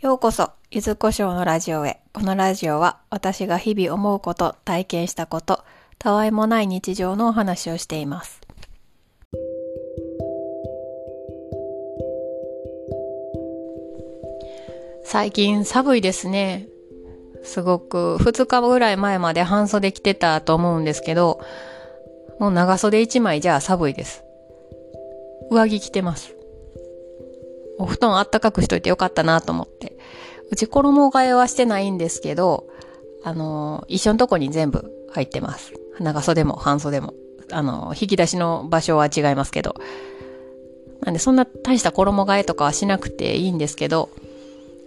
ようこそ、ゆずこしょうのラジオへ。このラジオは、私が日々思うこと、体験したこと、たわいもない日常のお話をしています。最近寒いですね。すごく、2日ぐらい前まで半袖着てたと思うんですけど、もう長袖1枚じゃ寒いです。上着着てます。お布団あったかくしといてよかったなと思って。うち衣替えはしてないんですけど、あの、一緒のとこに全部入ってます。長袖も半袖も。あの、引き出しの場所は違いますけど。なんでそんな大した衣替えとかはしなくていいんですけど、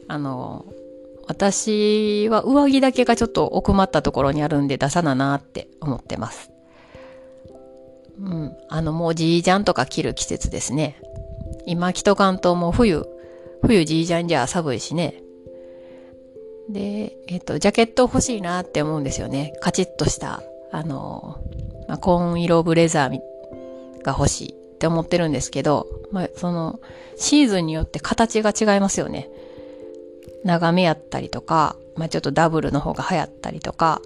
あの、私は上着だけがちょっと奥まったところにあるんで出さななって思ってます。うん。あの、もうジージャンとか着る季節ですね。今着とかんともう冬、冬ジージャンじゃ寒いしね。で、えっと、ジャケット欲しいなって思うんですよね。カチッとした、あの、まあ、紺色ブレザーが欲しいって思ってるんですけど、まあ、その、シーズンによって形が違いますよね。長めやったりとか、まあ、ちょっとダブルの方が流行ったりとか、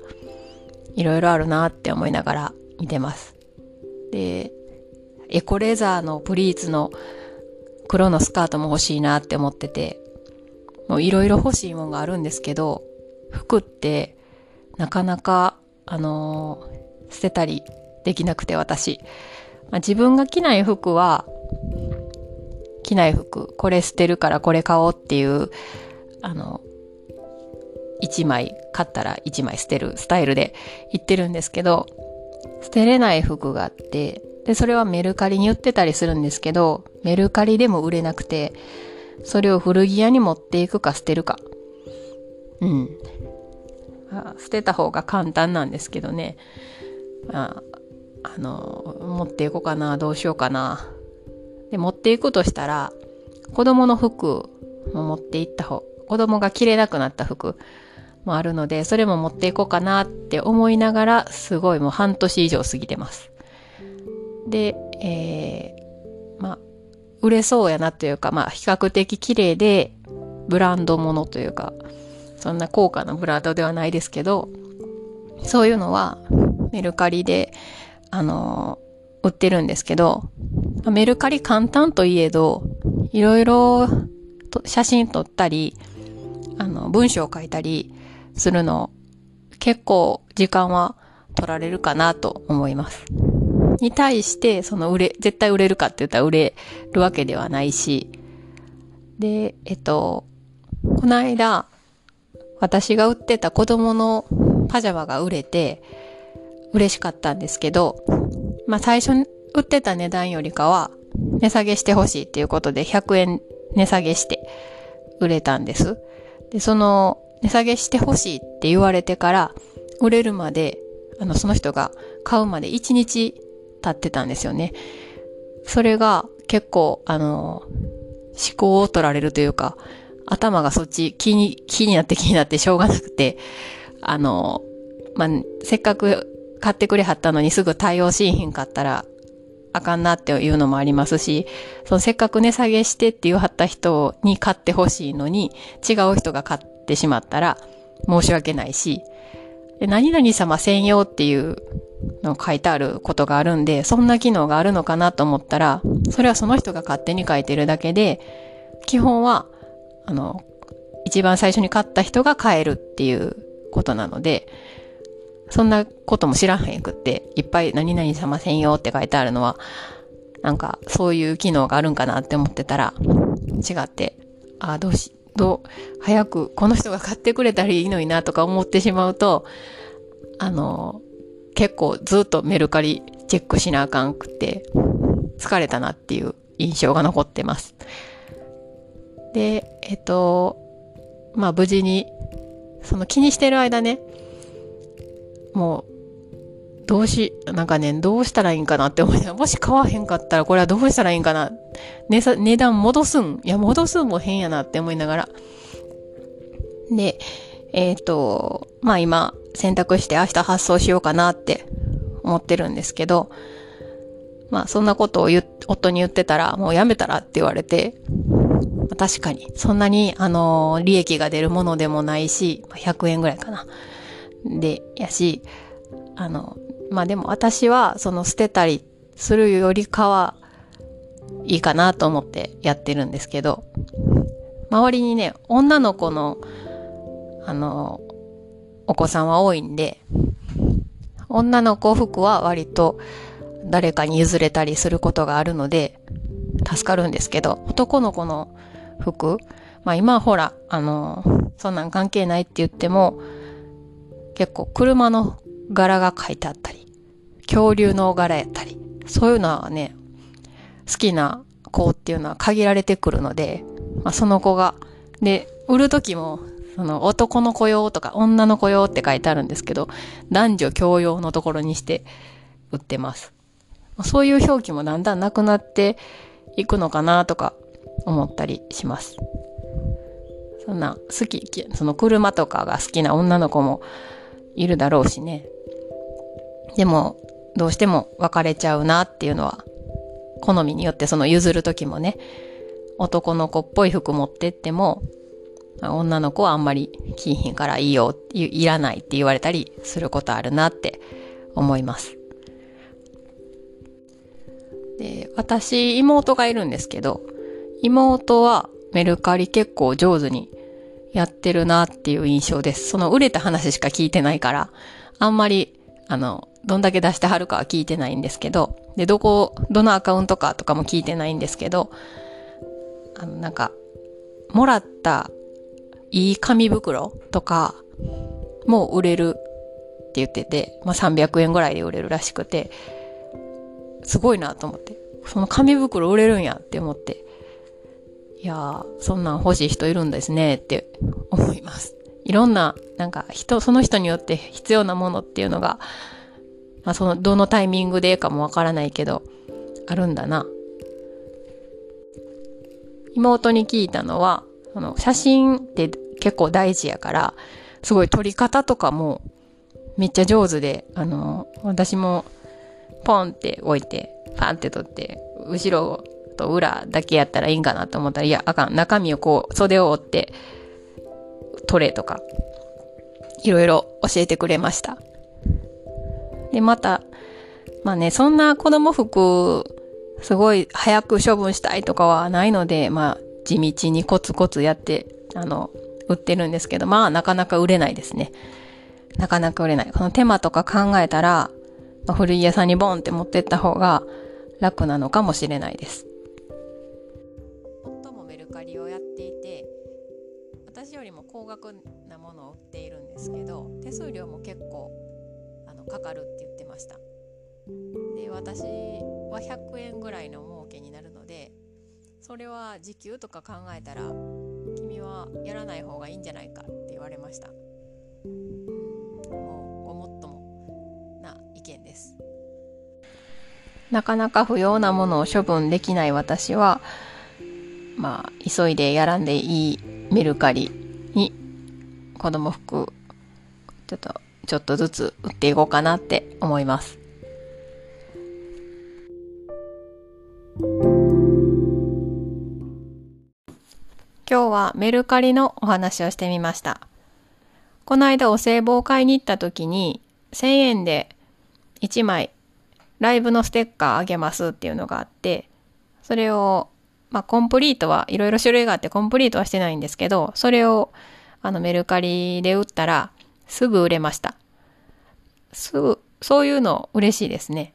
いろいろあるなって思いながら見てます。で、エコレザーのプリーツの黒のスカートも欲しいなって思ってて、もういろいろ欲しいもんがあるんですけど、服ってなかなか、あのー捨てたりできなくて私。まあ、自分が着ない服は、着ない服、これ捨てるからこれ買おうっていう、あの、一枚買ったら一枚捨てるスタイルで言ってるんですけど、捨てれない服があって、で、それはメルカリに売ってたりするんですけど、メルカリでも売れなくて、それを古着屋に持っていくか捨てるか。うん。あ捨てた方が簡単なんですけどね。ああの、持っていこうかな、どうしようかな。で、持っていくとしたら、子供の服も持っていった方、子供が着れなくなった服もあるので、それも持っていこうかなって思いながら、すごいもう半年以上過ぎてます。で、えー、まあ、売れそうやなというか、まあ、比較的綺麗で、ブランドものというか、そんな高価なブランドではないですけど、そういうのは、メルカリで、あの売ってるんですけど、メルカリ簡単といえど、いろいろ写真撮ったり、あの、文章を書いたりするの、結構時間は取られるかなと思います。に対して、その売れ、絶対売れるかって言ったら売れるわけではないし、で、えっと、この間、私が売ってた子供のパジャマが売れて、嬉しかったんですけど、まあ最初に売ってた値段よりかは、値下げしてほしいっていうことで100円値下げして売れたんです。で、その値下げしてほしいって言われてから、売れるまで、あの、その人が買うまで1日経ってたんですよね。それが結構、あの、思考を取られるというか、頭がそっち気に、気になって気になってしょうがなくて、あの、まあ、せっかく買ってくれはったのにすぐ対応しんひんかったら、あかんなっていうのもありますし、そのせっかく値下げしてって言わはった人に買ってほしいのに、違う人が買ってしまったら申し訳ないし、何々様専用っていうの書いてあることがあるんで、そんな機能があるのかなと思ったら、それはその人が勝手に書いてるだけで、基本は、あの、一番最初に買った人が買えるっていうことなので、そんなことも知らへんくって、いっぱい何々様専用って書いてあるのは、なんかそういう機能があるんかなって思ってたら、違って、ああ、どうし、どう、早くこの人が買ってくれたらいいのになとか思ってしまうと、あの、結構ずっとメルカリチェックしなあかんくて、疲れたなっていう印象が残ってます。で、えっと、まあ無事に、その気にしてる間ね、もう、どうし、なんかね、どうしたらいいんかなって思いながら、もし買わへんかったらこれはどうしたらいいんかな。値値段戻すんいや、戻すんも変やなって思いながら。で、えっ、と、まあ今、選択して明日発送しようかなって思ってるんですけど、まあそんなことを夫に言ってたら、もうやめたらって言われて、確かに、そんなに、あの、利益が出るものでもないし、100円ぐらいかな。で、やし、あの、まあでも私は、その捨てたりするよりかは、いいかなと思ってやってるんですけど、周りにね、女の子の、あの、お子さんは多いんで、女の子服は割と誰かに譲れたりすることがあるので、助かるんですけど、男の子の服、まあ今はほら、あの、そんなん関係ないって言っても、結構車の柄が書いてあったり、恐竜の柄やったり、そういうのはね、好きな子っていうのは限られてくるので、まあ、その子が、で、売る時も、その男の子用とか女の子用って書いてあるんですけど、男女共用のところにして売ってます。そういう表記もだんだんなくなっていくのかなとか思ったりします。そんな好き、その車とかが好きな女の子もいるだろうしね。でも、どうしても別れちゃうなっていうのは、好みによってその譲る時もね、男の子っぽい服持ってっても、女の子はあんまり着いひんからいいよ、いらないって言われたりすることあるなって思います。で、私、妹がいるんですけど、妹はメルカリ結構上手にやってるなっていう印象です。その売れた話しか聞いてないから、あんまり、あの、どんだけ出してはるかは聞いてないんですけど、で、どこ、どのアカウントかとかも聞いてないんですけど、あの、なんか、もらったいい紙袋とかも売れるって言ってて、まあ、300円ぐらいで売れるらしくて、すごいなと思って。その紙袋売れるんやって思って。いや、そんなん欲しい人いるんですねって思います。いろんな、なんか人、その人によって必要なものっていうのが、まあその、どのタイミングでかもわからないけど、あるんだな。妹に聞いたのは、その写真って結構大事やから、すごい撮り方とかもめっちゃ上手で、あの、私もポンって置いて、パンって撮って、後ろと裏だけやったらいいんかなと思ったら、いや、あかん。中身をこう、袖を折って、撮れとか、いろいろ教えてくれました。で、また、まあね、そんな子供服すごい早く処分したいとかはないので、まあ、地道にコツコツやって、あの、売ってるんですけど、まあ、なかなか売れないですね。なかなか売れない。この手間とか考えたら、まあ、古着屋さんにボンって持ってった方が楽なのかもしれないです。夫もメルカリをやっていて、私よりも高額なものを売っているんですけど、手数料も結構、あの、かかるって言ってました。で、私、は100円ぐらいの儲けになるのでそれは時給とか考えたらはやらない方がいいんじゃないかって言われました。もうごもっともな意見です。なかなか不要なものを処分できない私はまあ急いでやらんでいいメルカリに子供服ちょっとちょっとずつ売っていこうかなって思います。今日はメルカリのお話をしてみました。この間お歳暮を買いに行った時に1000円で1枚ライブのステッカーあげますっていうのがあって、それを、まあコンプリートはいろいろ種類があってコンプリートはしてないんですけど、それをあのメルカリで売ったらすぐ売れました。すぐ、そういうの嬉しいですね。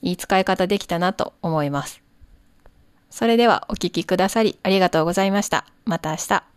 いい使い方できたなと思います。それではお聴きくださりありがとうございました。また明日。